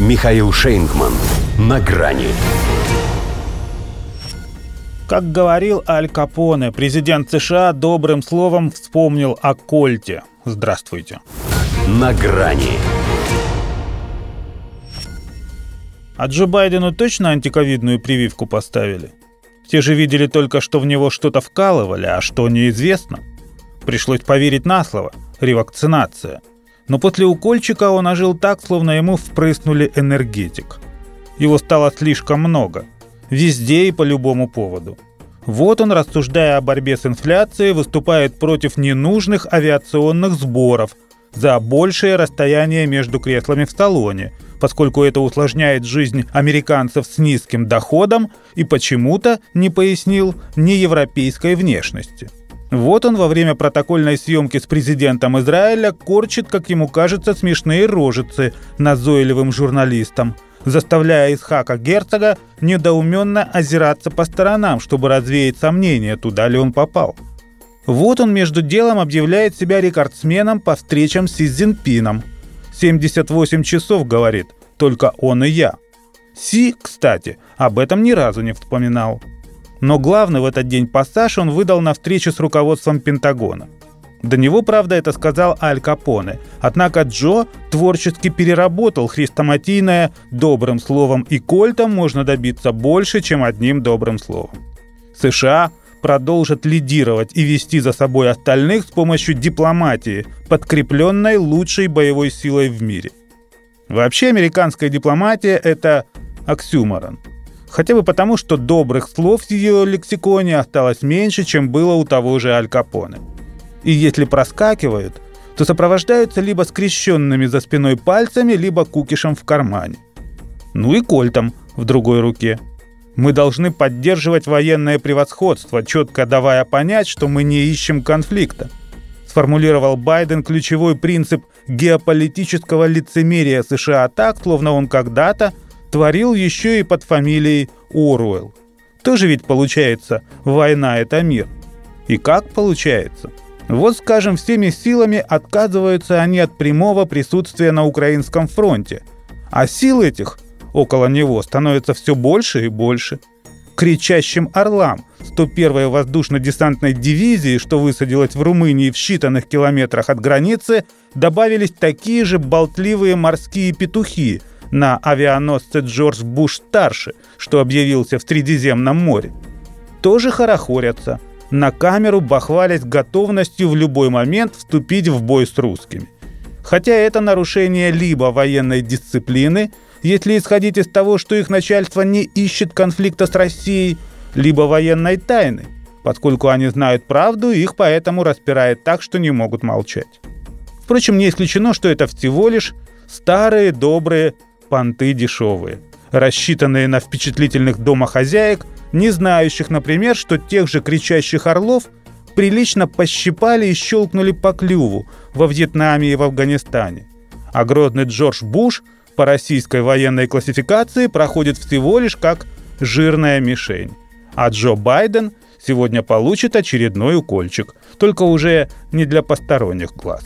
Михаил Шейнгман. На грани. Как говорил Аль Капоне, президент США добрым словом вспомнил о Кольте. Здравствуйте. На грани. А Джо Байдену точно антиковидную прививку поставили? Те же видели только, что в него что-то вкалывали, а что неизвестно. Пришлось поверить на слово. Ревакцинация. Но после укольчика он ожил так, словно ему впрыснули энергетик. Его стало слишком много – Везде и по любому поводу. Вот он, рассуждая о борьбе с инфляцией, выступает против ненужных авиационных сборов за большее расстояние между креслами в салоне, поскольку это усложняет жизнь американцев с низким доходом и почему-то не пояснил ни европейской внешности. Вот он во время протокольной съемки с президентом Израиля корчит, как ему кажется, смешные рожицы назойливым журналистам – заставляя Исхака Герцога недоуменно озираться по сторонам, чтобы развеять сомнения, туда ли он попал. Вот он между делом объявляет себя рекордсменом по встречам с Си 78 часов, говорит, только он и я. Си, кстати, об этом ни разу не вспоминал. Но главный в этот день пассаж он выдал на встрече с руководством Пентагона – до него, правда, это сказал Аль Капоне. Однако Джо творчески переработал хрестоматийное «добрым словом» и кольтом можно добиться больше, чем одним добрым словом. США продолжат лидировать и вести за собой остальных с помощью дипломатии, подкрепленной лучшей боевой силой в мире. Вообще американская дипломатия – это оксюморон. Хотя бы потому, что добрых слов в ее лексиконе осталось меньше, чем было у того же Аль Капоне – и если проскакивают, то сопровождаются либо скрещенными за спиной пальцами, либо кукишем в кармане. Ну и кольтом в другой руке. Мы должны поддерживать военное превосходство, четко давая понять, что мы не ищем конфликта. Сформулировал Байден ключевой принцип геополитического лицемерия США так, словно он когда-то творил еще и под фамилией Оруэлл. Тоже ведь получается, война – это мир. И как получается – вот, скажем, всеми силами отказываются они от прямого присутствия на украинском фронте, а сил этих около него становится все больше и больше. Кричащим орлам 101-й воздушно-десантной дивизии, что высадилась в Румынии в считанных километрах от границы, добавились такие же болтливые морские петухи на авианосце Джордж Буш-старший, что объявился в Средиземном море. Тоже хорохорятся – на камеру бахвались готовностью в любой момент вступить в бой с русскими. Хотя это нарушение либо военной дисциплины, если исходить из того, что их начальство не ищет конфликта с Россией, либо военной тайны, поскольку они знают правду, их поэтому распирает так, что не могут молчать. Впрочем, не исключено, что это всего лишь старые добрые понты дешевые, рассчитанные на впечатлительных домохозяек – не знающих, например, что тех же кричащих орлов прилично пощипали и щелкнули по клюву во Вьетнаме и в Афганистане. А грозный Джордж Буш по российской военной классификации проходит всего лишь как жирная мишень. А Джо Байден сегодня получит очередной укольчик, только уже не для посторонних глаз.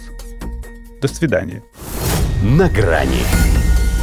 До свидания. На грани